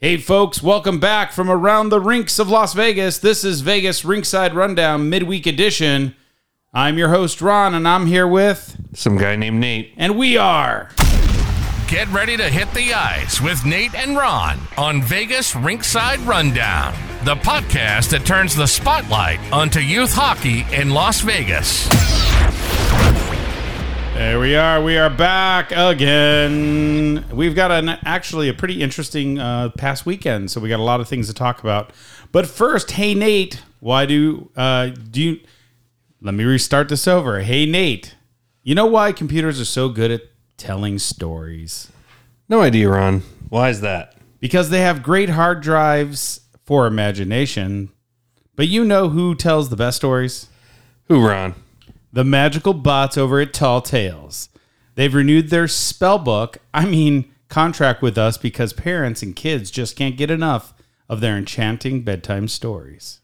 Hey, folks, welcome back from around the rinks of Las Vegas. This is Vegas Rinkside Rundown Midweek Edition. I'm your host, Ron, and I'm here with, Some guy named Nate. and we are. Get ready to hit the ice with Nate and Ron on Vegas Rinkside Rundown, the podcast that turns the spotlight onto youth hockey in Las Vegas. There we are. We are back again. We've got an actually a pretty interesting uh, past weekend, so we got a lot of things to talk about. But first, hey Nate, why do uh, do you? Let me restart this over. Hey Nate, you know why computers are so good at telling stories? No idea, Ron. Why is that? Because they have great hard drives for imagination. But you know who tells the best stories? Who, Ron? The magical bots over at Tall Tales. They've renewed their spell book, I mean, contract with us because parents and kids just can't get enough of their enchanting bedtime stories.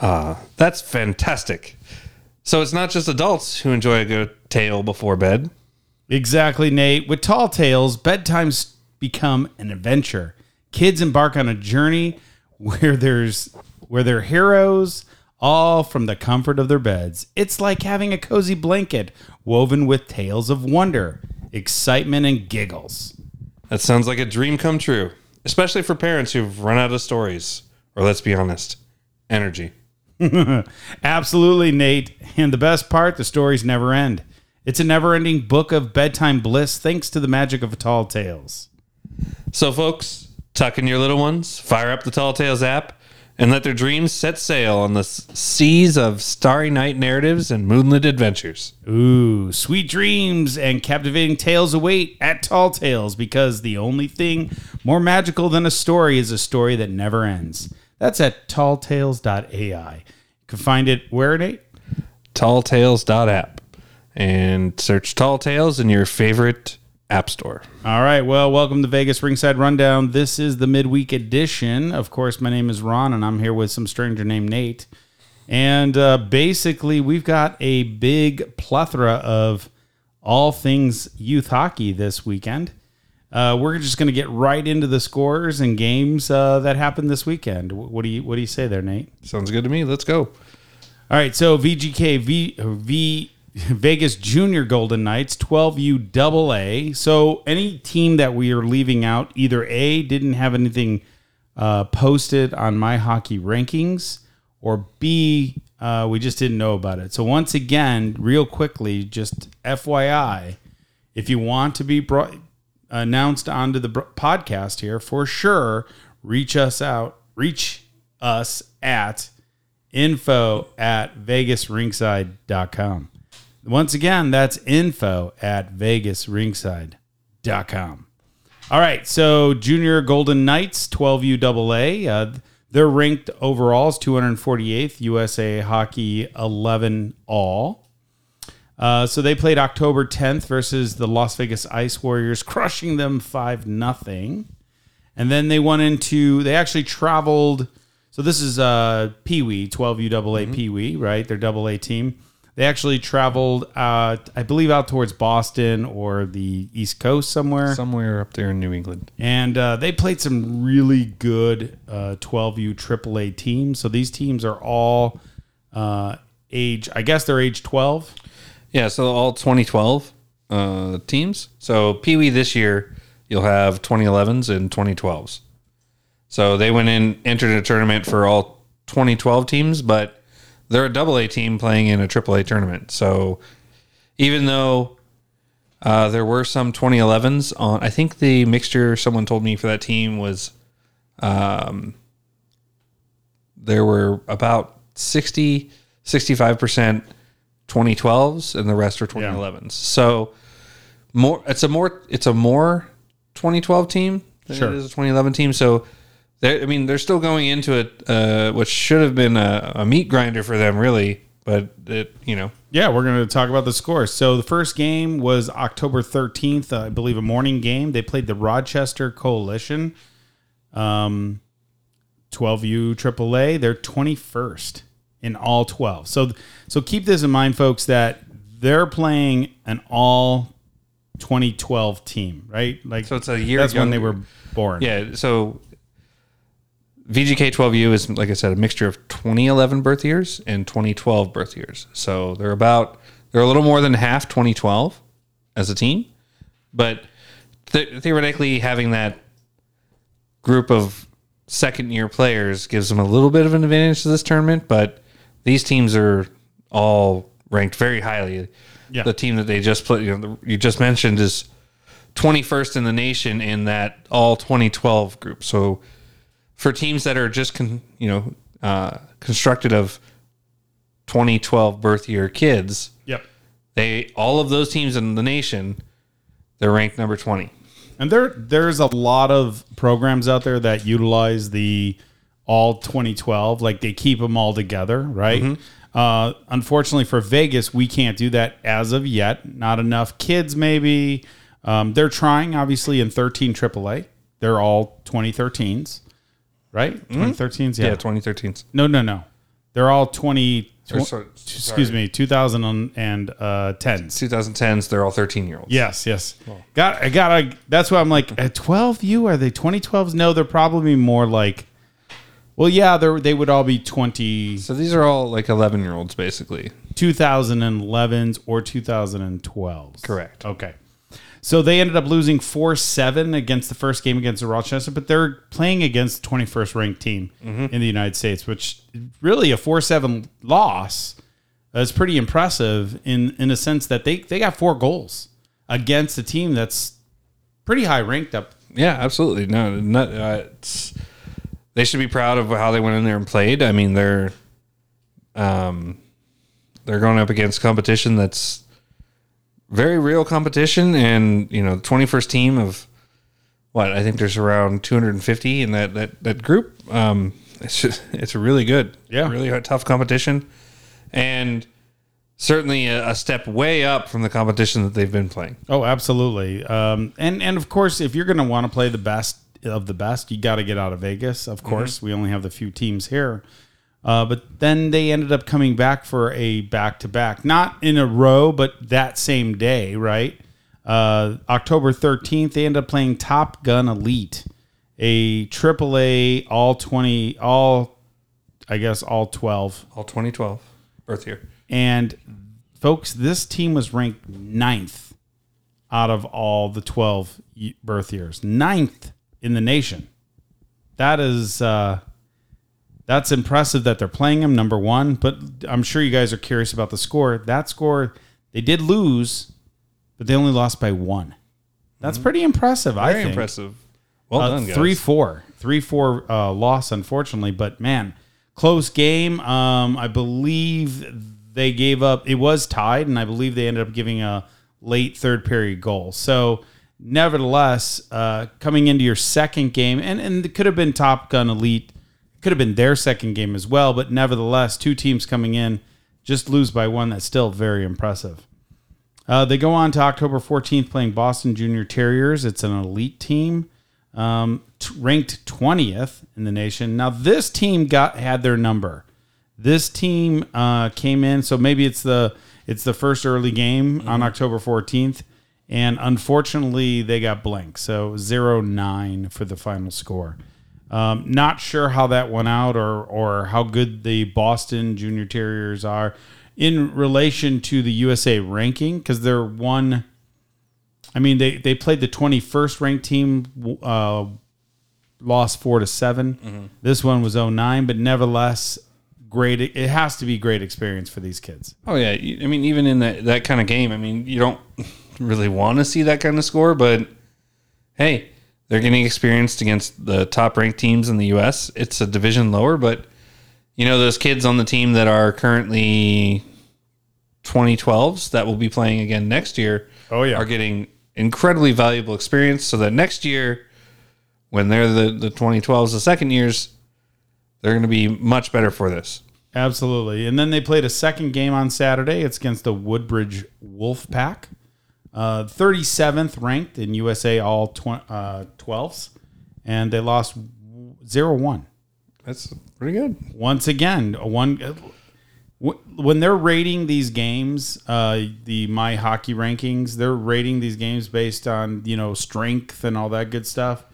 Ah, that's fantastic. So it's not just adults who enjoy a good tale before bed. Exactly, Nate. With Tall Tales, bedtimes become an adventure. Kids embark on a journey where there's where they're heroes, all from the comfort of their beds. It's like having a cozy blanket woven with tales of wonder, excitement, and giggles. That sounds like a dream come true, especially for parents who've run out of stories, or let's be honest, energy. Absolutely, Nate. And the best part, the stories never end. It's a never ending book of bedtime bliss thanks to the magic of Tall Tales. So, folks, tuck in your little ones, fire up the Tall Tales app, and let their dreams set sail on the s- seas of starry night narratives and moonlit adventures. Ooh, sweet dreams and captivating tales await at Tall Tales because the only thing more magical than a story is a story that never ends. That's at talltales.ai. You can find it where, Nate? talltales.app and search Tall Tales in your favorite app store. All right. Well, welcome to Vegas Rinkside Rundown. This is the midweek edition. Of course, my name is Ron, and I'm here with some stranger named Nate. And uh, basically, we've got a big plethora of all things youth hockey this weekend. Uh, we're just going to get right into the scores and games uh, that happened this weekend. What do you What do you say there, Nate? Sounds good to me. Let's go. All right, so VGK V V Vegas Junior Golden Knights 12U double A. So any team that we are leaving out, either A didn't have anything uh, posted on my hockey rankings, or B uh, we just didn't know about it. So once again, real quickly, just FYI, if you want to be brought announced onto the podcast here, for sure, reach us out, reach us at info at vegasrinkside.com. Once again, that's info at vegasrinkside.com. All right, so Junior Golden Knights, 12U AA. Uh, they're ranked overall as 248th, USA Hockey 11 all. Uh, so they played October 10th versus the Las Vegas Ice Warriors, crushing them 5 nothing. And then they went into, they actually traveled. So this is uh, Pee Wee, 12U AA Pee Wee, right? Their double A team. They actually traveled, uh, I believe, out towards Boston or the East Coast somewhere. Somewhere up there in New England. And uh, they played some really good uh, 12U AAA teams. So these teams are all uh, age, I guess they're age 12. Yeah, so all 2012 uh, teams. So Pee Wee this year, you'll have 2011s and 2012s. So they went in, entered a tournament for all 2012 teams, but they're a double A team playing in a triple A tournament. So even though uh, there were some 2011s on, I think the mixture someone told me for that team was um, there were about 60, 65% 2012s and the rest are 2011s. So more it's a more it's a more 2012 team than Sure. it is a 2011 team. So they I mean they're still going into it uh, which should have been a, a meat grinder for them really, but it you know Yeah, we're going to talk about the scores. So the first game was October 13th, uh, I believe a morning game. They played the Rochester Coalition, um, 12U AAA. They're 21st in all 12. So so keep this in mind, folks, that they're playing an all 2012 team, right? Like So it's a year That's when they were born. yeah. So VGK 12U is, like I said, a mixture of 2011 birth years and 2012 birth years. So they're about, they're a little more than half 2012 as a team. But th- theoretically, having that group of second year players gives them a little bit of an advantage to this tournament. But these teams are all ranked very highly. Yeah. The team that they just put, you know, the, you just mentioned is 21st in the nation in that all 2012 group. So for teams that are just con, you know uh, constructed of 2012 birth year kids, Yep. they all of those teams in the nation, they're ranked number 20. And there there's a lot of programs out there that utilize the all 2012 like they keep them all together, right? Uh, unfortunately for Vegas, we can't do that as of yet. Not enough kids maybe. Um, they're trying obviously in 13 AAA. They're all 2013s, right? Mm-hmm. 2013s, Yeah, yeah. 2013. No, no, no. They're all 20 Or so- excuse me, 2010s. Uh, 2010s, they're all 13 year olds. Yes, yes. Got I gotta. That's why I'm like at 12. You are they 2012s? No, they're probably more like. Well, yeah, they they would all be 20 So these are all like 11 year olds, basically. 2011s or 2012s. Correct. Okay. So they ended up losing 4 7 against the first game against the Rochester, but they're playing against the 21st ranked team in the United States, which really a 4 7 loss is pretty impressive in, in a sense that they, they got four goals against a team that's pretty high ranked up. Yeah, absolutely. No, not, uh, it's, they should be proud of how they went in there and played. I mean, they're um, they're going up against competition that's very real competition, and you know, the twenty first team of what I think there's around two hundred and fifty in that that that group. Um, it's just, it's really good, Yeah. really a tough competition, and certainly a, a step way up from the competition that they've been playing. Oh, absolutely. Um, and and of course, if you're going to want to play the best of the best, you got to get out of Vegas. Of course, we only have the few teams here. Uh, but then they ended up coming back for a back to back, not in a row, but that same day, right? Uh, October 13th, they ended up playing Top Gun Elite, a AAA all 20, all, I guess, all 12 All twenty twelve birth year. and folks, this team was ranked ninth out of all the 12 birth years. Ninth in the nation. That is, uh, that's impressive that they're playing them, number one. But I'm sure you guys are curious about the score. That score, they did lose, but they only lost by one. That's pretty impressive, I Very think. impressive. Well Uh, done, guys. Three four, three four uh, loss, unfortunately. But man, close game. Um, I believe they gave up. It was tied, and I believe they ended up giving a late third period goal. So, nevertheless, uh, coming into your second game, and and it could have been Top Gun Elite, could have been their second game as well. But nevertheless, two teams coming in just lose by one. That's still very impressive. Uh, they go on to October 14th playing Boston Junior Terriers. It's an elite team, um, t- ranked 20th in the nation. Now this team got had their number. This team uh, came in, so maybe it's the it's the first early game on October 14th, and unfortunately they got blank. So 0-9 for the final score. Um, not sure how that went out or or how good the Boston Junior Terriers are in relation to the USA ranking because they're one. I mean, they they played the 21st ranked team, uh, lost four to 7 This one was 09, but nevertheless, great. It has to be great experience for these kids. Oh yeah, I mean, even in that that kind of game, I mean, you don't really want to see that kind of score, but hey, they're getting experienced against the top ranked teams in the U.S. It's a division lower, but you know those kids on the team that are currently 2012s that will be playing again next year. Oh, yeah. are getting incredibly valuable experience, so that next year, when they're the the 2012s, the second years, they're going to be much better for this. Absolutely. And then they played a second game on Saturday. It's against the Woodbridge Wolf Pack. Uh, 37th ranked in USA all tw- uh, 12s. And they lost 0 1. That's pretty good. Once again, a one. When they're rating these games, uh, the my hockey rankings, they're rating these games based on you know strength and all that good stuff.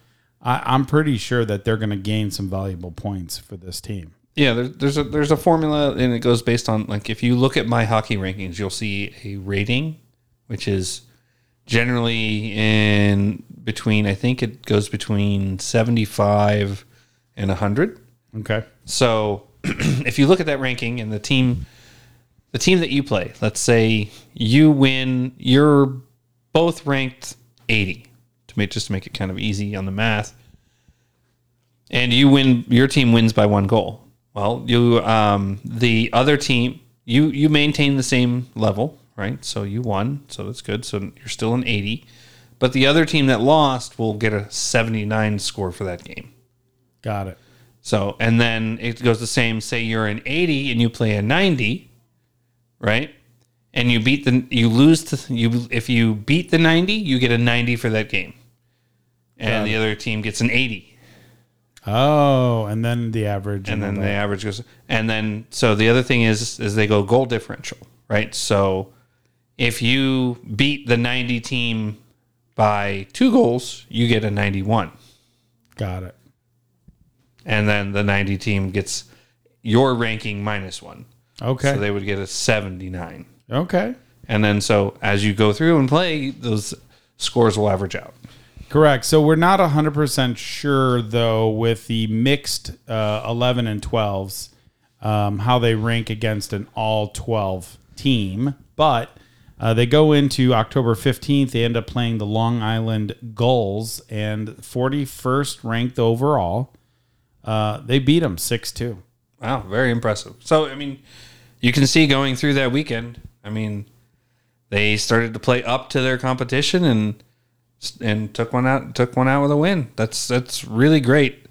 I, I'm pretty sure that they're going to gain some valuable points for this team. Yeah, there, there's a there's a formula, and it goes based on like if you look at my hockey rankings, you'll see a rating, which is generally in between. I think it goes between seventy five and hundred. Okay. So if you look at that ranking and the team, the team that you play, let's say you win, you're both ranked eighty to make just to make it kind of easy on the math, and you win, your team wins by one goal. Well, you um, the other team you you maintain the same level, right? So you won, so that's good. So you're still an 80, but the other team that lost will get a 79 score for that game. Got it. So and then it goes the same. Say you're an 80 and you play a 90, right? And you beat the you lose to you if you beat the 90, you get a 90 for that game, and the other team gets an 80. Oh, and then the average. and then the average goes and then so the other thing is is they go goal differential right so if you beat the 90 team by two goals you get a 91 Got it. and then the 90 team gets your ranking minus one Okay. so they would get a 79 okay. and then so as you go through and play those scores will average out Correct. So we're not 100% sure, though, with the mixed uh, 11 and 12s, um, how they rank against an all 12 team. But uh, they go into October 15th. They end up playing the Long Island Gulls and 41st ranked overall. Uh, they beat them 6 2. Wow, very impressive. So, I mean, you can see going through that weekend. I mean, they started to play up to their competition and and took one out took one out with a win. That's that's really great,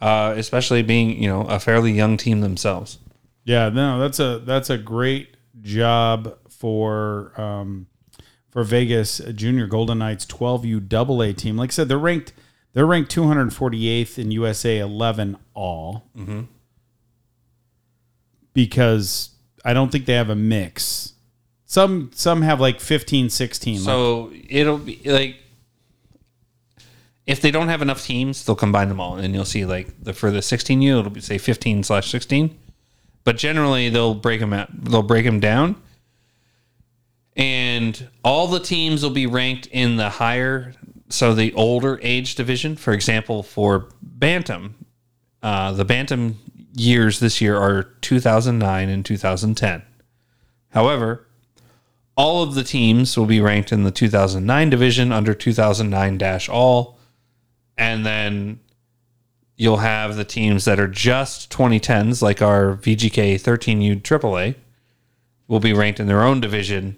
uh, especially being you know a fairly young team themselves. Yeah, no, that's a that's a great job for um, for Vegas Junior Golden Knights 12U double A team. Like I said, they're ranked they're ranked 248th in USA 11 all. Because I don't think they have a mix. Some some have like 15, 16. like- So it'll be like if they don't have enough teams, they'll combine them all, and you'll see like the for the 16U, it'll be say 15 slash 16. But generally, they'll break them out. They'll break them down, and all the teams will be ranked in the higher, so the older age division. For example, for bantam, uh, the bantam years this year are 2009 and 2010. However, all of the teams will be ranked in the 2009 division under 2009 dash all. And then you'll have the teams that are just 2010s, like our VGK 13U AAA, will be ranked in their own division,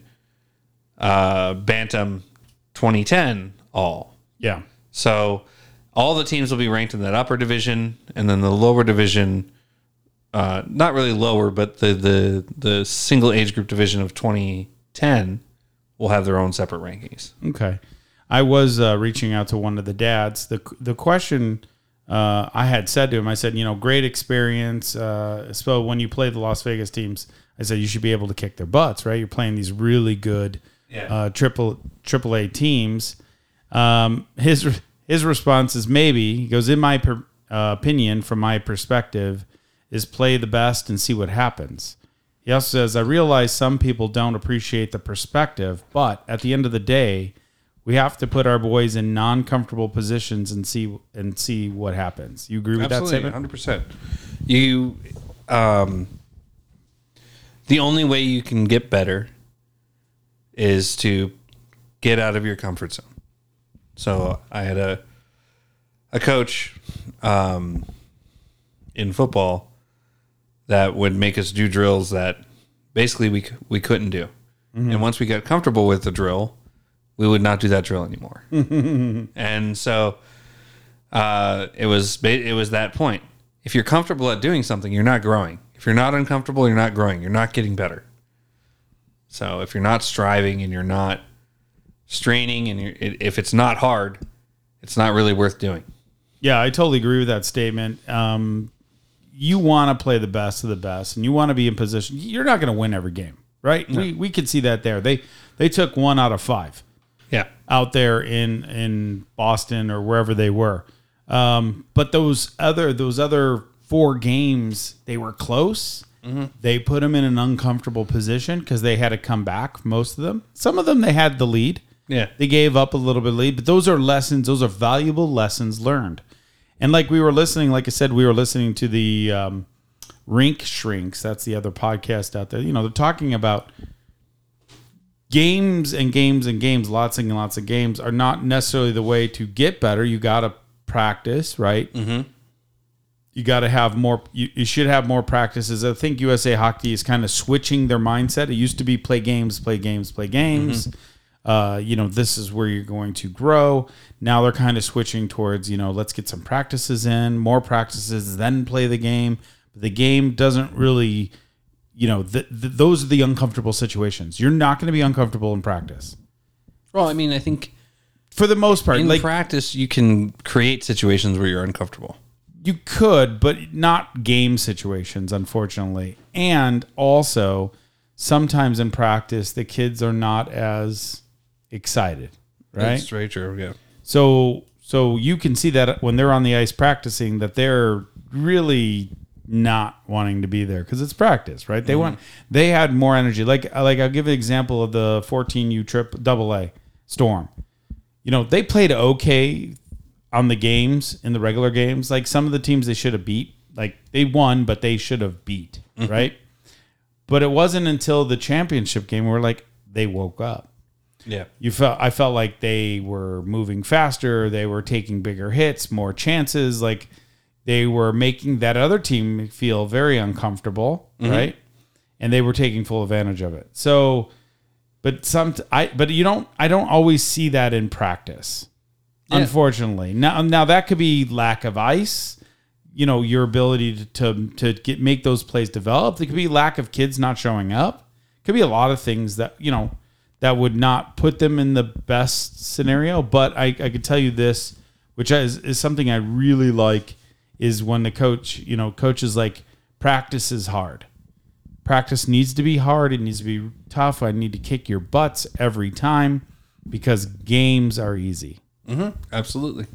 uh, Bantam 2010 all. yeah. So all the teams will be ranked in that upper division, and then the lower division, uh, not really lower, but the the the single age group division of 2010 will have their own separate rankings. Okay. I was uh, reaching out to one of the dads. The the question uh, I had said to him, I said, you know, great experience. Uh, so when you play the Las Vegas teams, I said you should be able to kick their butts, right? You're playing these really good uh, triple triple A teams. Um, his his response is maybe. He goes, in my per, uh, opinion, from my perspective, is play the best and see what happens. He also says, I realize some people don't appreciate the perspective, but at the end of the day, we have to put our boys in non-comfortable positions and see and see what happens. You agree with that statement? hundred percent. You, um, the only way you can get better is to get out of your comfort zone. So I had a a coach um, in football that would make us do drills that basically we we couldn't do, and once we got comfortable with the drill, we would not do that drill anymore. and so uh, it was it was that point. If you're comfortable at doing something, you're not growing. If you're not uncomfortable, you're not growing. You're not getting better. So if you're not striving and you're not straining, and it, if it's not hard, it's not really worth doing. Yeah, I totally agree with that statement. Um, you want to play the best of the best, and you want to be in position. You're not going to win every game, right? We we could see that there. They they took one out of five Yeah. out there in in Boston or wherever they were. Um, but those other those other four games, they were close. They put them in an uncomfortable position because they had to come back. Most of them, some of them, they had the lead. Yeah. They gave up a little bit of lead, but those are lessons. Those are valuable lessons learned. And like we were listening, like I said, we were listening to the um, Rink Shrinks. That's the other podcast out there. You know, they're talking about games and games and games, lots and lots of games are not necessarily the way to get better. You got to practice, right? Mm-hmm. You got to have more. You, you should have more practices. I think USA Hockey is kind of switching their mindset. It used to be play games, play games, play games. Uh, you know, this is where you're going to grow. Now they're kind of switching towards, you know, let's get some practices in, more practices, then play the game. But the game doesn't really, you know, th- th- those are the uncomfortable situations. You're not going to be uncomfortable in practice Well, I mean, I think for the most part. in like practice you can create situations where you're uncomfortable. You could, but not game situations, unfortunately. And also, sometimes in practice, the kids are not as excited, right? That's very true. Yeah. So so you can see that when they're on the ice practicing that they're really not wanting to be there because it's practice, right? They mm-hmm. want they had more energy. Like like I'll give an example of the 14U trip double A storm. You know, they played okay on the games in the regular games. Like some of the teams they should have beat. Like they won, but they should have beat, mm-hmm. right? But it wasn't until the championship game where like they woke up Yeah. you felt I felt like they were moving faster, they were taking bigger hits, more chances, like they were making that other team feel very uncomfortable, mm-hmm. right? And they were taking full advantage of it. So but some I but you don't I don't always see that in practice. Unfortunately. Now now that could be lack of ice, you know, your ability to to, to get make those plays develop. It could be lack of kids not showing up. It could be a lot of things that, you know, that would not put them in the best scenario. But I, I could tell you this, which is, is something I really like, is when the coach, you know, coach is like, practice is hard. Practice needs to be hard. It needs to be tough. I need to kick your butts every time because games are easy. Absolutely.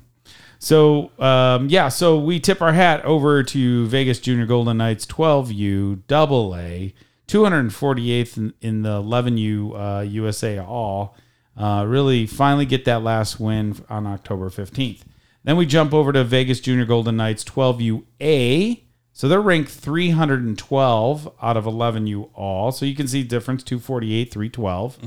So um, yeah, so we tip our hat over to Vegas Junior Golden Knights 12U Double A, 248th in, in the 11U uh, USA All. Uh, really, finally get that last win on October 15th. Then we jump over to Vegas Junior Golden Knights 12U A. So they're ranked 312 out of 11U All. So you can see difference 248, 312.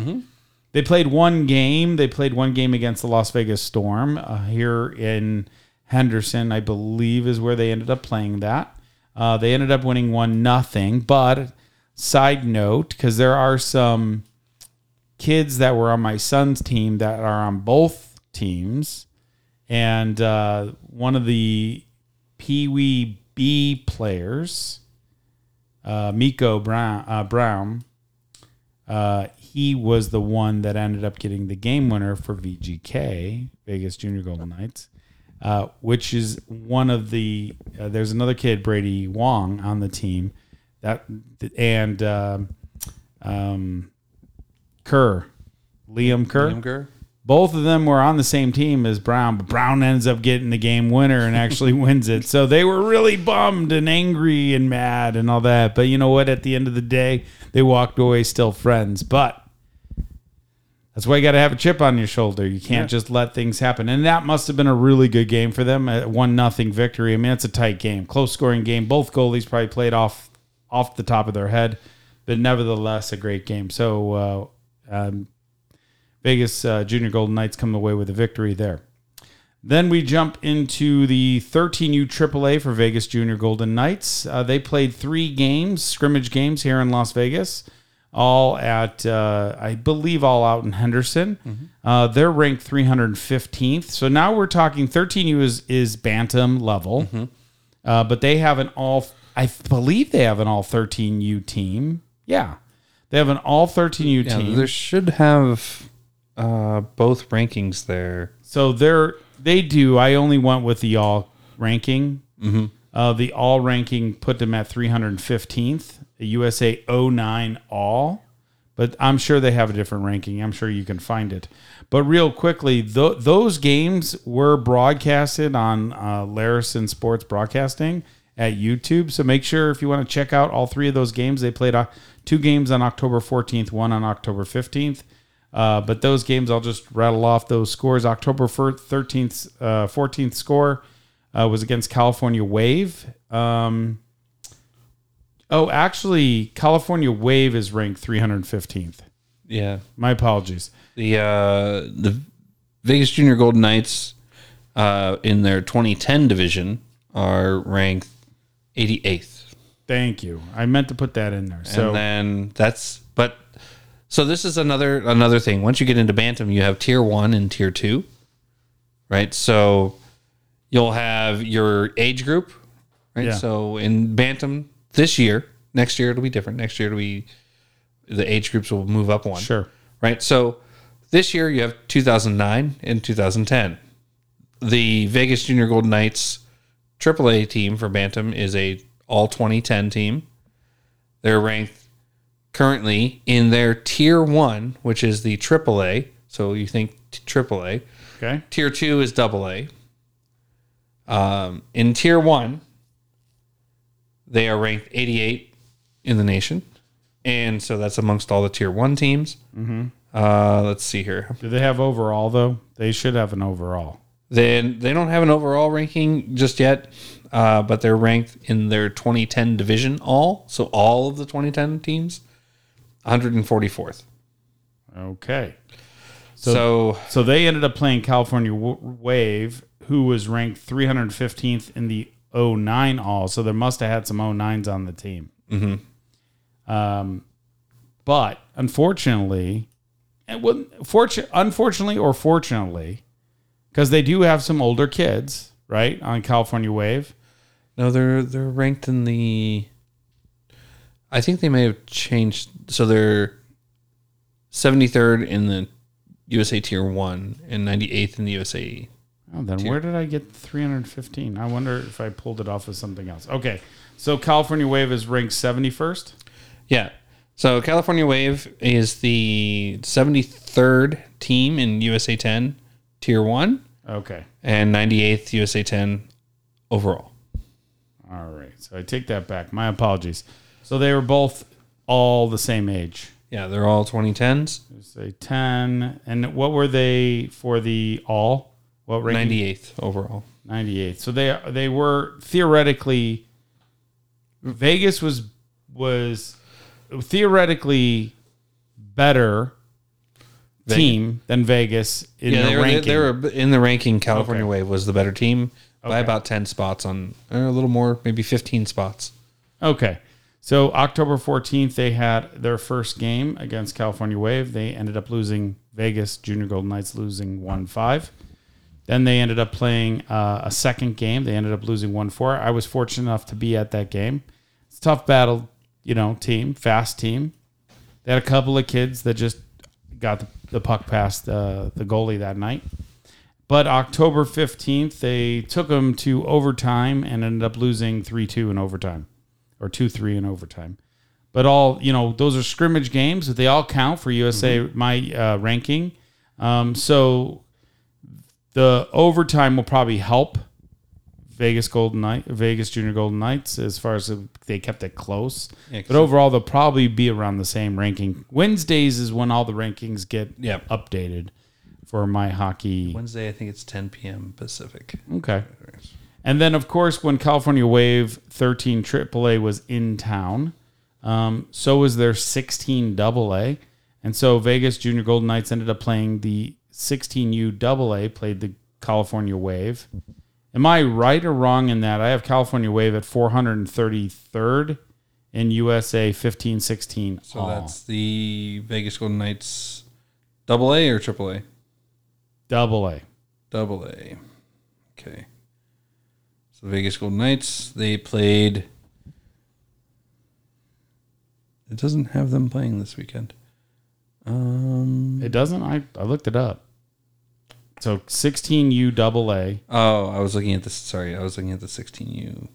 They played one game. They played one game against the Las Vegas Storm uh, here in Henderson, I believe, is where they ended up playing that. Uh, they ended up winning one nothing. But side note, because there are some kids that were on my son's team that are on both teams, and uh, one of the Pee Wee B players, uh, Miko Brown, uh, Brown uh, he was the one that ended up getting the game winner for VGK, Vegas Junior Golden Knights, uh, which is one of the. Uh, there's another kid, Brady Wong, on the team, that and um, um, Kerr, Liam Kerr. Liam Kerr? Both of them were on the same team as Brown, but Brown ends up getting the game winner and actually wins it. So they were really bummed and angry and mad and all that. But you know what? At the end of the day, they walked away still friends. But that's why you got to have a chip on your shoulder. You can't just let things happen. And that must have been a really good game for them. A one nothing victory. I mean, it's a tight game, close scoring game. Both goalies probably played off off the top of their head, but nevertheless a great game. So uh, um, Vegas uh, Junior Golden Knights come away with a victory there. Then we jump into the 13U AAA for Vegas Junior Golden Knights. Uh, they played three games, scrimmage games here in Las Vegas, all at, uh, I believe, all out in Henderson. Uh, they're ranked 315th. So now we're talking 13U is, is Bantam level, uh, but they have an all, I believe they have an all 13U team. Yeah. They have an all 13U Yeah, team. there should have uh, both rankings there. So they're they do. I only went with the all ranking. Mm-hmm. Uh, the all ranking put them at 315th. The USA 09 all but I'm sure they have a different ranking. I'm sure you can find it. But real quickly, th- those games were broadcasted on uh, Larison Sports Broadcasting at YouTube. So make sure if you want to check out all three of those games, they played uh, two games on October 14th, one on October 15th. Uh, but those games, I'll just rattle off those scores. October 13th, uh, 14th score uh, was against California Wave. Um, oh, actually, California Wave is ranked 315th. Yeah. My apologies. The uh, the Vegas Junior Golden Knights uh, in their 2010 division are ranked 88th. Thank you. I meant to put that in there. So and then that's but so this is another another thing. Once you get into bantam, you have tier one and tier two, right? So you'll have your age group, right? Yeah. So in bantam this year, next year it'll be different. Next year it'll be the age groups will move up one, sure. right? So this year you have 2009 and 2010. The Vegas Junior Golden Knights AAA team for Bantam is a all 2010 team. They're ranked currently in their tier one, which is the AAA. So you think t- AAA. Okay. Tier two is AA. Um, in tier one, they are ranked 88 in the nation. And so that's amongst all the tier one teams. Mm-hmm. Uh, let's see here. Do they have overall though? They should have an overall. Then they don't have an overall ranking just yet, uh, but they're ranked in their 2010 division all. So all of the 2010 teams, 144th. Okay. So, So they ended up playing California W- Wave, who was ranked 315th in the 09 all. So there must have had some 09s on the team. Mm-hmm. Um, but unfortunately, and well, fortu- unfortunately or fortunately, because they do have some older kids, right, on California Wave. no, they're they're ranked in the. I think they may have changed. So they're 73rd in the USA Tier One and 98th in the USA. Oh, then where did I get 315? I wonder if I pulled it off of something else. Okay. So California Wave is ranked 71st. Yeah. So California Wave is the 73rd team in USA 10 Tier 1 Okay. and 98th USA 10 overall. All right. So I take that back. My apologies. So they were both all the same age. Yeah, they're all 2010s. Say 10. And what were they for the all? What ranking? 98th overall. 98th. So they they were theoretically Vegas was was theoretically better team than Vegas in Yeah, the they were, ranking. they were in the ranking. California Okay. Wave was the better team by about 10 spots on, or a little more, maybe 15 spots. Okay. So October 14th, they had their first game against California Wave. They ended up losing Vegas Junior Golden Knights, losing 1 5. Then they ended up playing uh, a second game. They ended up losing 1 4. I was fortunate enough to be at that game. It's a tough battle, you know, team, fast team. They had a couple of kids that just got the, the puck past uh, the goalie that night. But October 15th, they took them to overtime and ended up losing 3 2 in overtime or 2 3 in overtime. But all, you know, those are scrimmage games, but they all count for USA, my uh, ranking. Um, so the overtime will probably help Vegas Golden Knight, Vegas Junior Golden Knights, as far as they kept it close. Yeah, but overall, they'll probably be around the same ranking. Wednesdays is when all the rankings get Yep. updated for my hockey. Wednesday, I think it's 10 p.m. Pacific. Okay. And then, of course, when California Wave 13 AAA was in town, um, so was their 16 AA. And so Vegas Junior Golden Knights ended up playing the 16U AA, played the California Wave. Am I right or wrong in that? I have California Wave at 433rd in USA 15 16. So that's the Vegas Golden Knights double A or triple A? double A. Double A. Okay. So Vegas Golden Knights, they played. It doesn't have them playing this weekend. Um. It doesn't? I, I looked it up. So 16U double A Oh, I was looking at this. Sorry, I was looking at the 16U,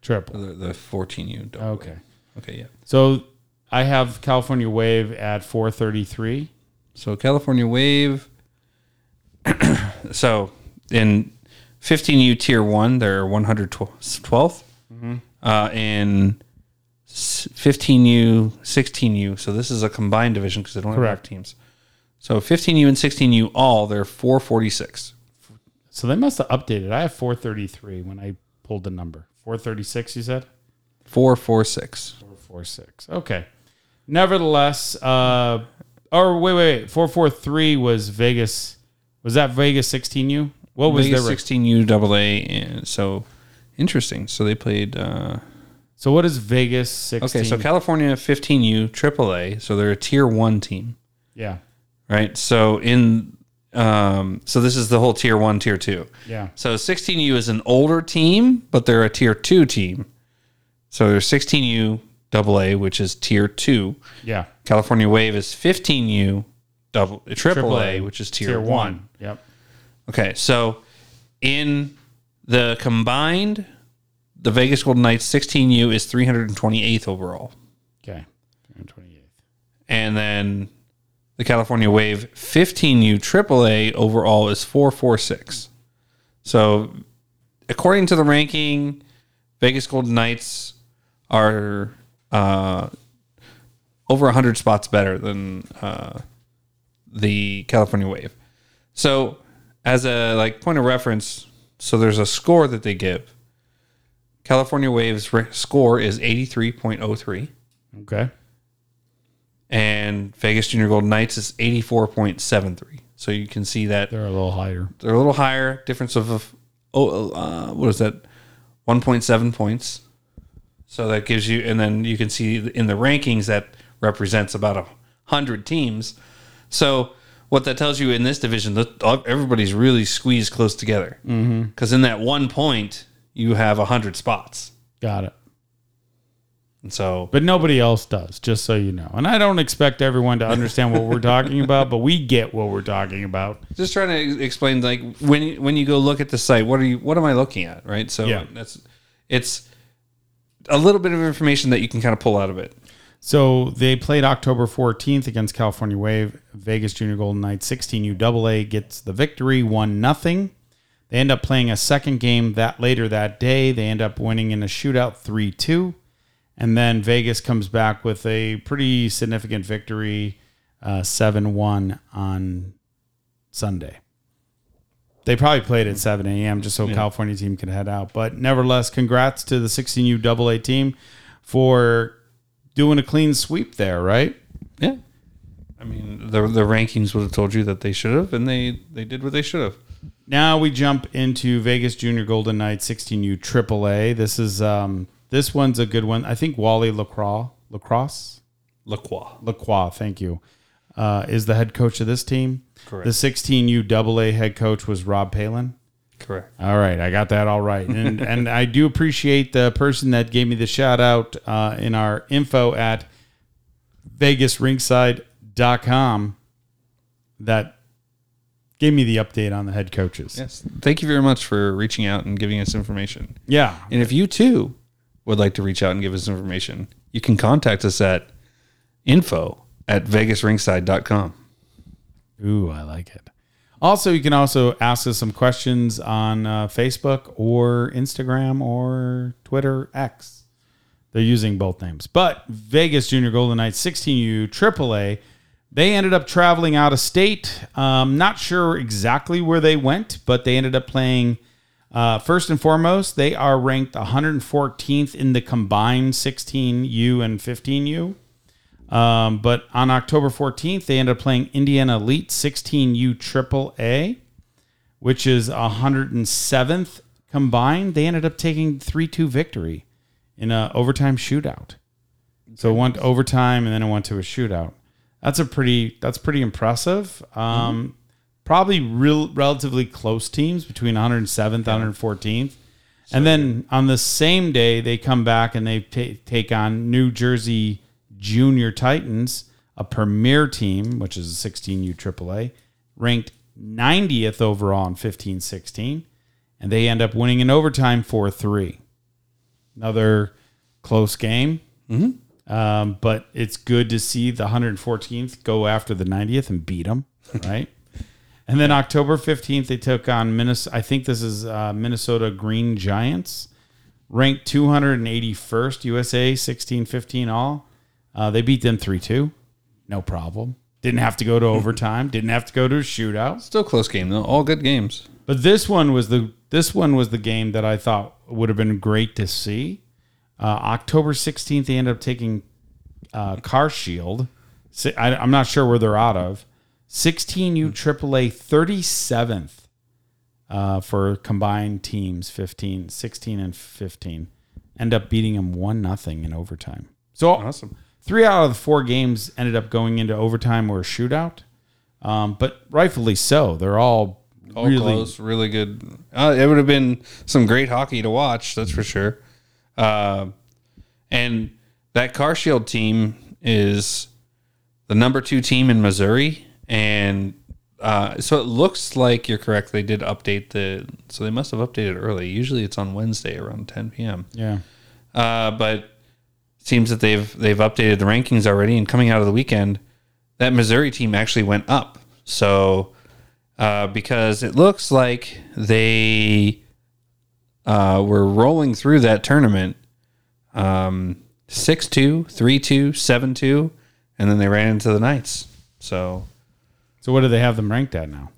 triple. the, the 14U. Double Okay. Okay. Yeah. So I have California Wave at 433. So California Wave. so in 15U Tier 1, they're 112th. Uh, in s- 15U, 16U. So this is a combined division because they don't have enough teams. So 15U and 16U all, they're 446. So they must have updated. I have 433 when I pulled the number. 436, you said? 446. 446. Okay. Nevertheless, uh, or wait, wait, wait. 443 was Vegas. Was that Vegas 16U? What was Vegas their 16U double A. And so interesting. So they played. Uh, So what is Vegas 16? okay, so California 15U triple A. So they're a tier one team. yeah. Right? So in um, so this is the whole tier one, tier two. Yeah. So 16U is an older team, but they're a tier two team. So there's 16U double A, which is tier two. Yeah. California Wave is 15U double triple A, which is tier, one. Yep. Okay, so in the combined, the Vegas Golden Knights 16U is 328th overall. Okay. 328th. And then the California Wave 15U AAA overall is 446. So, according to the ranking, Vegas Golden Knights are uh, over 100 spots better than uh, the California Wave. So, as a like point of reference, so there's a score that they give. California Wave's re- score is 83.03 Okay. And Vegas Junior Golden Knights is 84.73. So you can see that They're a little higher. they're a little higher, difference of oh, uh, what is that? 1.7 points. So that gives you, and then you can see in the rankings that represents about a hundred teams. So what that tells you in this division, that everybody's really squeezed close together. Because in that one point, you have a hundred spots, Got it. And so But nobody else does, just so you know. And I don't expect everyone to understand what we're talking about, but we get what we're talking about. just trying to explain like when you, when you go look at the site what are you what am i looking at right so Yeah. that's it's a little bit of information that you can kind of pull out of it So they played October 14th against California Wave. Vegas Junior Golden Knights 16U AA gets the victory, 1 nothing. They end up playing a second game that later that day. They end up winning in a shootout 3 2. And then Vegas comes back with a pretty significant victory, 7 1 on Sunday. They probably played at 7 a.m. just so California team could head out. But nevertheless, congrats to the 16U AA team for doing a clean sweep there, right? yeah i mean the the rankings would have told you that they should have and they they did what they should have Now we jump into Vegas Junior Golden Knights 16U AAA. This is um this one's a good one. I think Wally Lacroix, Lacrosse, lacroix Lacroix, thank you, uh, is the head coach of this team. Correct. The 16U AA head coach was Rob Palin. correct All right, I got that all right, and and I do appreciate the person that gave me the shout out uh, in our info at VegasRinkside.com that gave me the update on the head coaches. yes thank you very much for reaching out and giving us information Yeah, and if you too would like to reach out and give us information you can contact us at info at vegasrinkside.com Ooh, I like it. Also, you can also ask us some questions on uh, Facebook or Instagram or Twitter X. They're using both names. But Vegas Junior Golden Knights 16U AAA, they ended up traveling out of state. Um, not sure exactly where they went, but they ended up playing. Uh, first and foremost, they are ranked 114th in the combined 16U and 15U. Um, but on October 14th, they ended up playing Indiana Elite 16U Triple A, which is 107th combined. They ended up taking 3 2 victory in a overtime shootout. So it went overtime and then it went to a shootout. That's a pretty that's pretty impressive. Um, Probably real relatively close teams between 107th and 114th. and then on the same day, they come back and they ta take on New Jersey Junior Titans, a premier team, which is a 16U AAA, ranked 90th overall in 15 16. And they end up winning in overtime 4 3. Another close game. Mm-hmm. Um, but it's good to see the 114th go after the 90th and beat them, right? and then October 15th, they took on Minnesota. I think this is uh, Minnesota Green Giants, ranked 281st USA, 16 15 all. Uh, they beat them 3 2. No problem. Didn't have to go to overtime. Didn't have to go to a shootout. Still close game though. All good games. But this one was the this one was the game that I thought would have been great to see. Uh, October 16th, they ended up taking uh, Car Shield. I, I'm not sure where they're out of. 16U AAA 37th uh, for combined teams, 15, 16 and 15. End up beating them 1 nothing in overtime. So Awesome. three out of the four games ended up going into overtime or a shootout. Um, but rightfully so. They're all, All really close, really good. Uh, it would have been some great hockey to watch, that's for sure. Uh, and that Car Shield team is the number two team in Missouri, and uh, so it looks like you're correct. They did update the, so they must have updated early. Usually it's on Wednesday around 10 p.m. yeah. Uh, but it seems that they've they've updated the rankings already, and coming out of the weekend, that Missouri team actually went up. So uh, because it looks like they uh, were rolling through that tournament, um, six two, three two, seven two, and then they ran into the Knights. So So what do they have them ranked at now?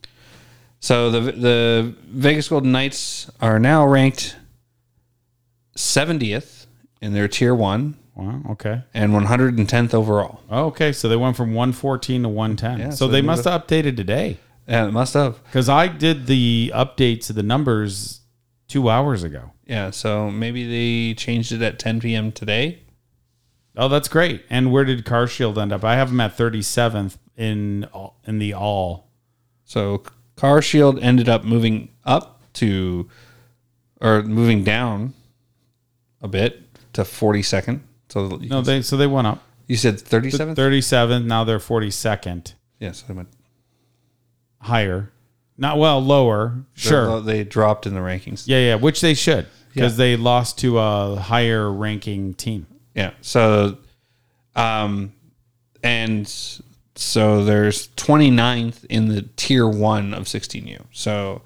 so the the Vegas Golden Knights are now ranked seventieth in their tier one Wow. Okay. and 110th overall. Oh, okay. So they went from 114 to 110. Yeah, so, so they they must have updated today Yeah, it must have. because I did the update to the numbers two hours ago. Yeah, so maybe they changed it at 10 p.m. today. Oh, that's great. And where did Car Shield end up? I have them at 37th in in the all. So Car Shield ended up moving up to, or moving down a bit to 42nd. So No, they so they went up. you said 37th? 37th. Now they're 42nd. Yes, they went. Higher. Not well, lower. Sure. They dropped in the rankings. Yeah, yeah. Which they should because Yeah. they lost to a higher ranking team. Yeah. So, um, and so there's 29th in the tier one of 16U. So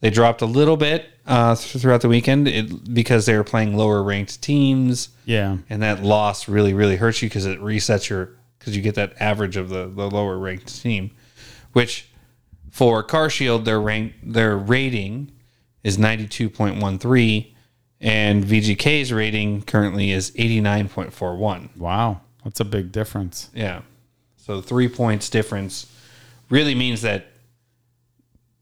they dropped a little bit uh, throughout the weekend it, because they were playing lower ranked teams, Yeah. and that loss really, really hurts you because it resets your because you get that average of the, the lower ranked team, which for Car Shield their rank their rating is 92.13 and VGK's rating currently is 89.41. Wow. That's a big difference. Yeah. So 3 points difference really means that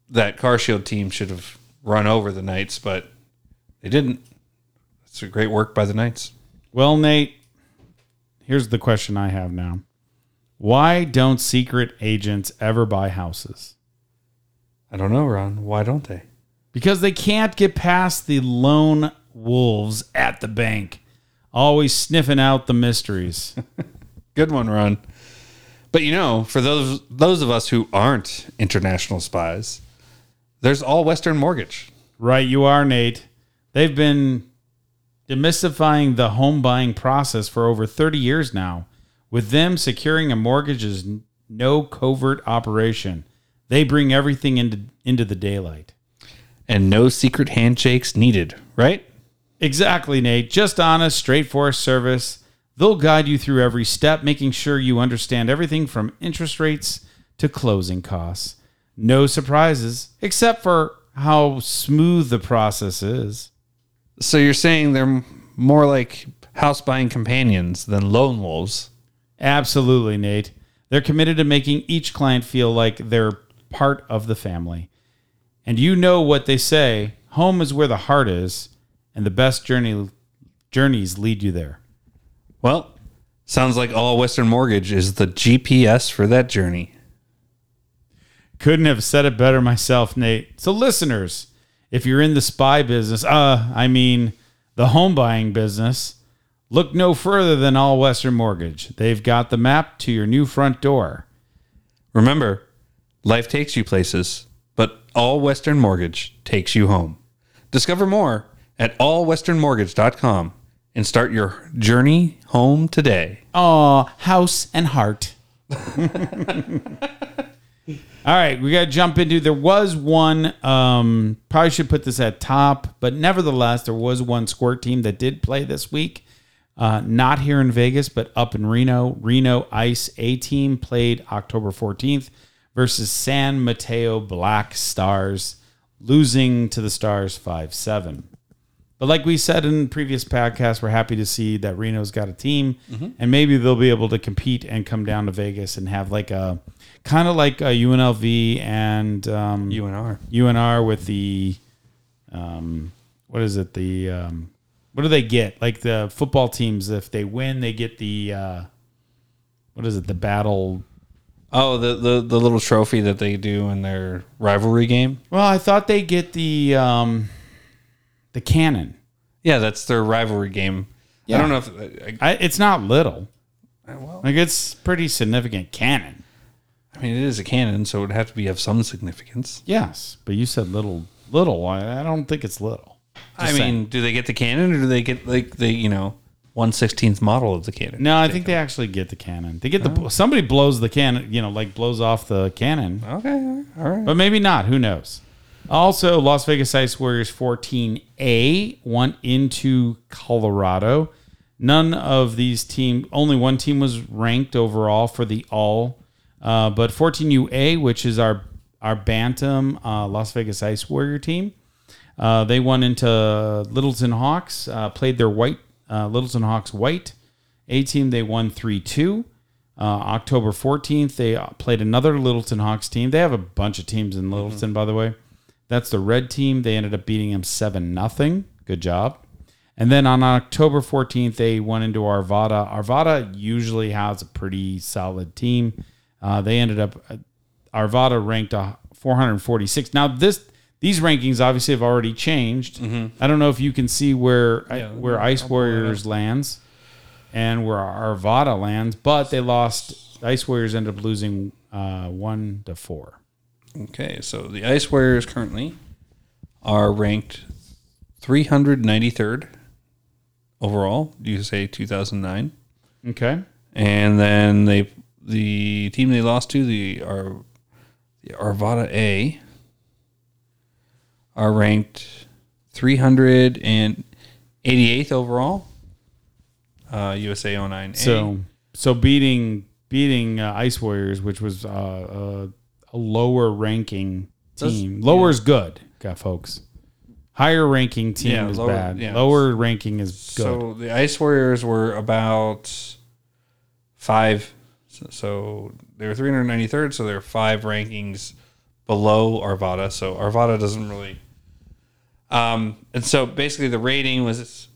that Car Shield team should have run over the Knights, but they didn't. It's a great work by the Knights. Well, Nate, here's the question I have now. Why don't secret agents ever buy houses? I don't know, Ron. Why don't they? Because they can't get past the lone wolves at the bank, always sniffing out the mysteries. Good one, Ron. But you know, for those those of us who aren't international spies, there's all Western Mortgage. right, you are, Nate. They've been demystifying the home buying process for over 30 years now. With them, securing a mortgage is no covert operation. They bring everything into, into the daylight. And no secret handshakes needed, right? Exactly, Nate. Just honest, straightforward service. They'll guide you through every step, making sure you understand everything from interest rates to closing costs. No surprises, except for how smooth the process is. So you're saying they're more like house buying companions than lone wolves. Absolutely, Nate. They're committed to making each client feel like they're part of the family. And you know what they say home is where the heart is, and the best journey journeys lead you there. Well, sounds like all Western Mortgage is the GPS for that journey. Couldn't have said it better myself, Nate. So, listeners, if you're in the spy business, uh, I mean the home buying business, look no further than All Western Mortgage. They've got the map to your new front door. Remember, life takes you places, but all Western Mortgage takes you home. Discover more at allwesternmortgage.com and start your journey home today. Oh, house and heart. All right, we got to jump into. There was one. Um, probably should put this at top, but nevertheless, there was one squirt team that did play this week. Uh, not here in Vegas, but up in Reno. Reno Ice A team played October 14th versus San Mateo Black Stars, losing to the Stars 5 7. But like we said in previous podcasts, we're happy to see that Reno's got a team, and maybe they'll be able to compete and come down to Vegas and have like a kind of like a UNLV and um, UNR. UNR with the um, what is it? The um, what do they get? Like the football teams, if they win, they get the uh, what is it? The battle. Oh, the, the the little trophy that they do in their rivalry game. Well, I thought they get the um, the cannon. Yeah, that's their rivalry game. Yeah. I don't know if I, I, it's not little. Uh, well, Like it's pretty significant cannon. I mean it is a cannon, so it would have to be of some significance. Yes, but you said little. Little. I, I don't think it's little. I Just mean, saying. do they get the cannon or do they get like the you know one sixteenth model of the cannon? No, I think they actually get the cannon. They get the oh. somebody blows the cannon. You know, like blows off the cannon. Okay, all right. but maybe not. Who knows? Also, Las Vegas Ice Warriors 14A went into Colorado. None of these teams, only one team was ranked overall for the all. Uh, but 14UA, which is our our Bantam uh, Las Vegas Ice Warrior team, uh, they won into Littleton Hawks, uh, played their white uh, Littleton Hawks white A team. They won 3 2. Uh, October 14th, they played another Littleton Hawks team. They have a bunch of teams in Littleton, by the way. That's the red team. They ended up beating them 7 nothing. Good job. And then on October 14th, they went into Arvada. Arvada usually has a pretty solid team. Uh, they ended up, uh, Arvada ranked uh, 446. Now, this these rankings obviously have already changed. I don't know if you can see where I- where Ice Warriors lands and where Arvada lands, but they lost. Ice Warriors ended up losing uh, one to four. Okay, so the Ice Warriors currently are ranked 393rd overall, USA 2009. Okay. And then they the team they lost to, the Ar, the Arvada A, are ranked 388th overall. Uh, USA 09A. So so beating beating uh, Ice Warriors, which was uh, uh, a lower ranking team. Lower is good, got folks. Higher ranking team Yeah, is lower- bad. yeah. Lower ranking is good. So the Ice Warriors were about five. So, so they were 393rd, so they're five rankings below Arvada. So Arvada doesn't really. Um, and so basically the rating was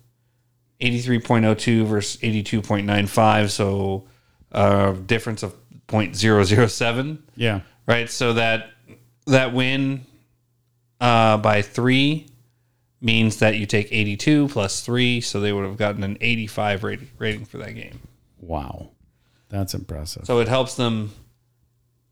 83.02 versus 82.95. So uh, difference of 0.007 yeah. Right? So that that win uh, by three means that you take 82 plus three, so they would have gotten an 85 rating, rating for that game. Wow. That's impressive. So it helps them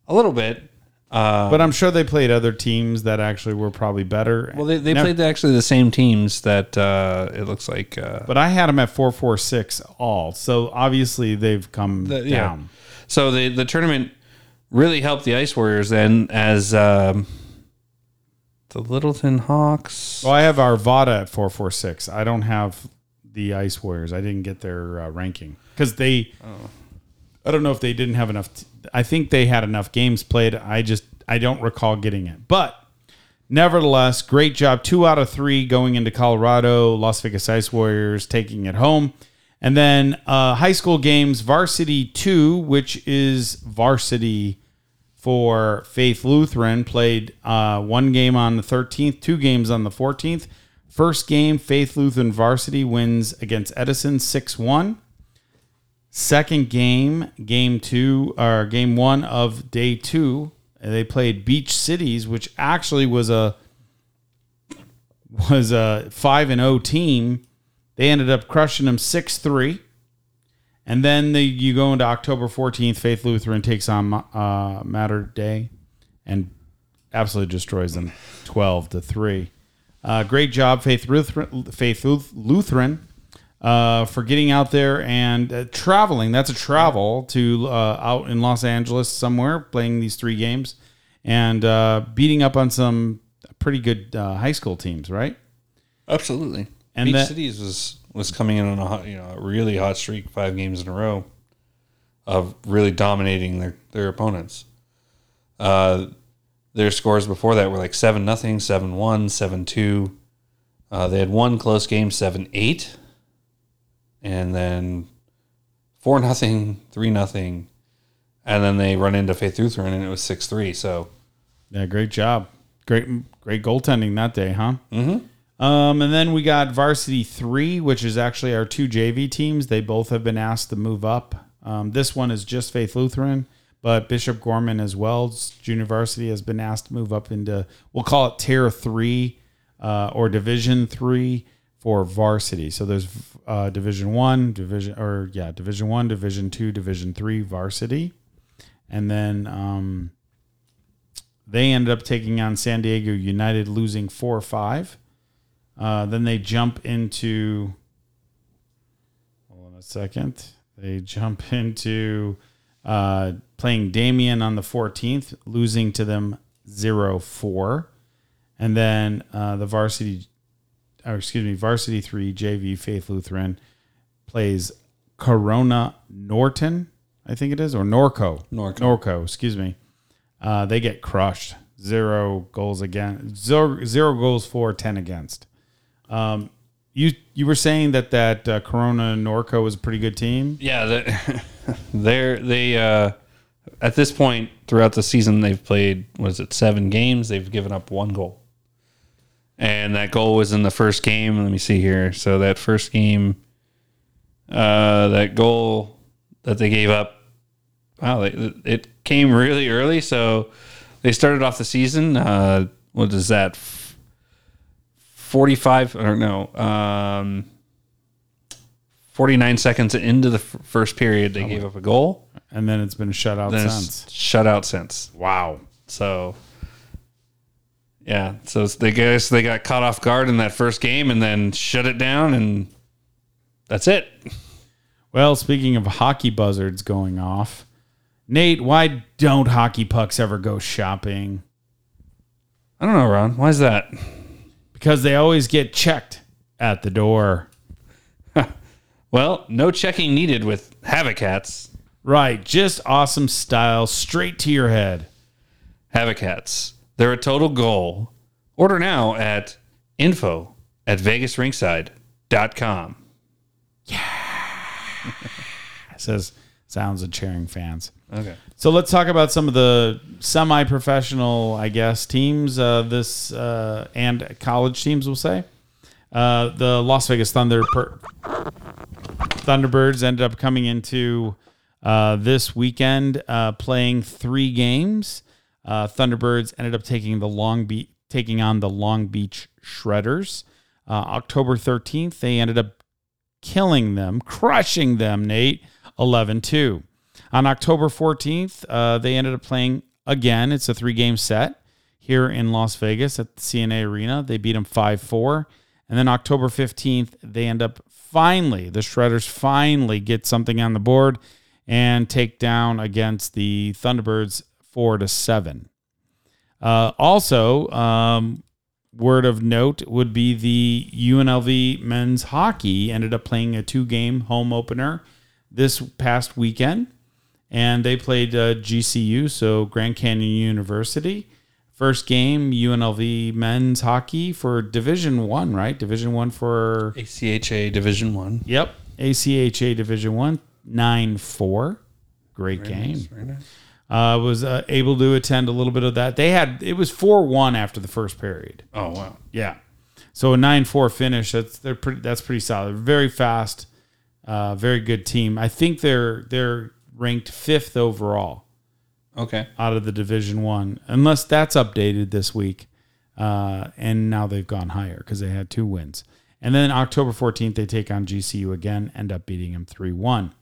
a little bit. Uh, but I'm sure they played other teams that actually were probably better. well, they, they Never- played actually the same teams that uh, it looks like. Uh, but I had them at 446 all. So obviously they've come The- yeah. down. So the the tournament really helped the Ice Warriors then as um, the Littleton Hawks. Well, I have Arvada at 446. I don't have the Ice Warriors. I didn't get their uh, ranking because they. I don't know if they didn't have enough. T- I think they had enough games played. I just I don't recall getting it, but nevertheless, great job. Two out of three going into Colorado. Las Vegas Ice Warriors taking it home, and then uh, high school games. Varsity two, which is varsity for Faith Lutheran played uh, one game on the 13th, two games on the 14th. First game, Faith Lutheran varsity wins against Edison 6 1. Second game, game two, or game one of day two, they played Beach Cities, which actually was a was a five and O team. They ended up crushing them six three. And then the, you go into October 14th, Faith Lutheran takes on uh, Mater Dei and absolutely destroys them 12 to 3. Uh, great job, Faith Lutheran. Faith Lutheran. uh, for getting out there and uh, traveling. That's a travel to uh, out in Los Angeles somewhere, playing these three games and uh, beating up on some pretty good uh, high school teams, right? Absolutely. And Beach that- Cities was was coming in on a hot, you know a really hot streak, five games in a row, of really dominating their their opponents. Uh, their scores before that were like seven nothing, seven one, seven two. Uh, they had one close game, seven eight, and then four nothing, three nothing, and then they run into Faith Lutheran and it was six three. So Yeah, great job. Great, great goaltending that day, huh? Mm-hmm. Um, and then we got Varsity Three, which is actually our two JV teams. They both have been asked to move up. Um, this one is just Faith Lutheran, but Bishop Gorman as well, junior varsity, has been asked to move up into we'll call it Tier Three uh, or Division Three for varsity. So there's uh, Division One, Division or yeah, Division One, Division Two, Division Three varsity, and then. Um, they ended up taking on San Diego United, losing 4 5. Uh, then they jump into. Hold on a second. They jump into uh, playing Damien on the 14th, losing to them 0 4. And then uh, the varsity, or excuse me, varsity 3, JV Faith Lutheran, plays Corona Norton, I think it is, or Norco. Norco. Norco, excuse me. Uh, they get crushed. Zero goals again. Zero, zero goals for, 10 against. Um, you you were saying that that uh, Corona Norco was a pretty good team. Yeah, they- they uh, at this point throughout the season they've played was it seven games? They've given up one goal, and that goal was in the first game. Let me see here. So that first game, uh, that goal that they gave up, wow, they, it came really early. So they started off the season. Uh, what is that? Forty-five or no? Um, 49 seconds into the f- first period, they gave up a goal. And then it's been shut out Then since. shut out since. Wow. So, yeah. So they guess they got caught off guard in that first game and then shut it down, and that's it. Well, speaking of hockey buzzards going off, Nate, why don't hockey pucks ever go shopping? I don't know, Ron. Why is that? Because they always get checked at the door. Well, no checking needed with Havoc hats. Right. Just awesome style, straight to your head. Havoc hats. They're a total goal. Order now at info at vegasrinkside.com. says sounds of cheering fans. Okay. So let's talk about some of the semi-professional, I guess, teams. Uh, this uh, and college teams, we'll say. Uh, the Las Vegas Thunder per- Thunderbirds ended up coming into uh, this weekend uh, playing three games. Uh, Thunderbirds ended up taking the Long Beach, taking on the Long Beach Shredders. Uh, October thirteenth, they ended up killing them, crushing them. Nate, 11-2. On October 14th, uh, they ended up playing again. It's a three game set here in Las Vegas at the CNA Arena. They beat them 5 4. And then October 15th, they end up finally, the Shredders finally get something on the board and take down against the Thunderbirds 4 to 7. Uh, also, um, word of note would be the UNLV men's hockey ended up playing a two game home opener this past weekend and they played uh, GCU, so Grand Canyon University. First game, UNLV men's hockey for Division One, right? Division One for ACHA Division One. yep, ACHA Division One, nine four, great game. Very nice. Uh, was uh, able to attend a little bit of that. They had it was four one after the first period. Oh wow. Yeah. So a nine four finish. That's they're pretty. That's pretty solid. Very fast. Uh, very good team. I think they're they're ranked fifth overall Okay. out of the Division One, unless that's updated this week. Uh, and now they've gone higher because they had two wins. And then October fourteenth, they take on GCU again, end up beating them three one.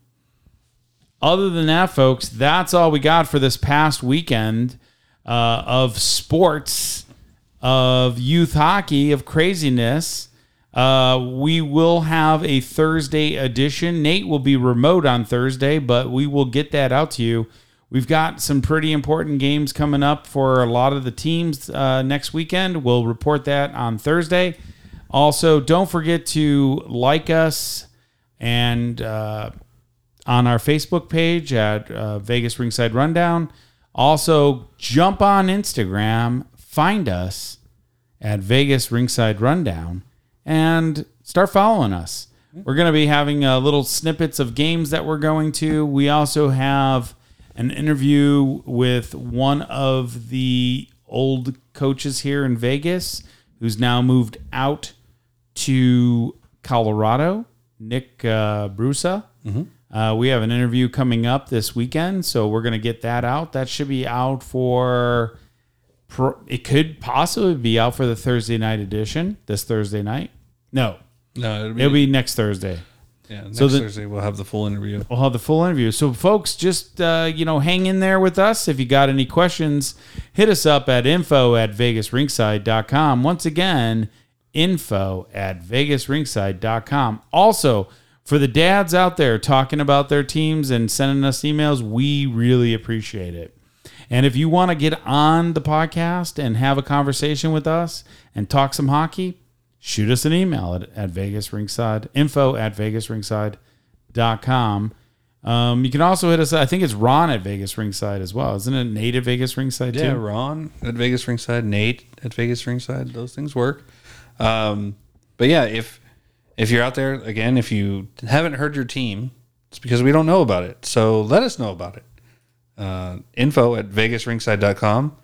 Other than that, folks, that's all we got for this past weekend uh, of sports, of youth hockey, of craziness. Uh, we will have a Thursday edition. Nate will be remote on Thursday, but we will get that out to you. We've got some pretty important games coming up for a lot of the teams uh, next weekend. We'll report that on Thursday. Also, don't forget to like us and uh, on our Facebook page at uh, Vegas Rinkside Rundown. Also, jump on Instagram, find us at Vegas Rinkside Rundown, and start following us. We're going to be having uh, little snippets of games that we're going to. We also have an interview with one of the old coaches here in Vegas who's now moved out to Colorado, Nick uh, Brusa. Uh, we have an interview coming up this weekend, so we're going to get that out. That should be out for. It could possibly be out for the Thursday night edition this Thursday night. No, No, it'll be, it'll be next Thursday. yeah, next so the- Thursday we'll have the full interview. We'll have the full interview. So, folks, just uh, you know, hang in there with us. If you got any questions, hit us up at info at vegasrinkside.com. Once again, info at vegasrinkside.com. Also, for the dads out there talking about their teams and sending us emails, we really appreciate it. And if you want to get on the podcast and have a conversation with us and talk some hockey, shoot us an email at, at Vegas Rinkside, info at vegasrinkside.com. Um, you can also hit us, I think it's Ron at Vegas Rinkside as well. Isn't it Nate at Vegas Rinkside Yeah, too? Yeah, Ron at Vegas Rinkside, Nate at Vegas Rinkside. Those things work. Um, but yeah, if if you're out there again, if you haven't heard your team, it's because we don't know about it. So let us know about it. Uh, info at vegasrinkside.com.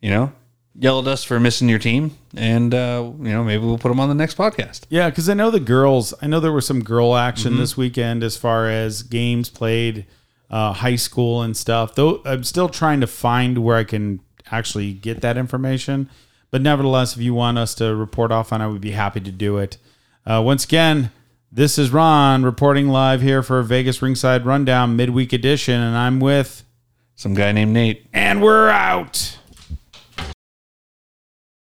You know, yell at us for missing your team, and uh, you know maybe we'll put them on the next podcast. Yeah, because I know the girls. I know there was some girl action this weekend as far as games played, uh, high school and stuff. Though I'm still trying to find where I can actually get that information. But nevertheless, if you want us to report off on it, we'd be happy to do it. Uh, once again, this is Ron reporting live here for Vegas Rinkside Rundown Midweek Edition, and I'm with, Some guy named Nate. and we're out.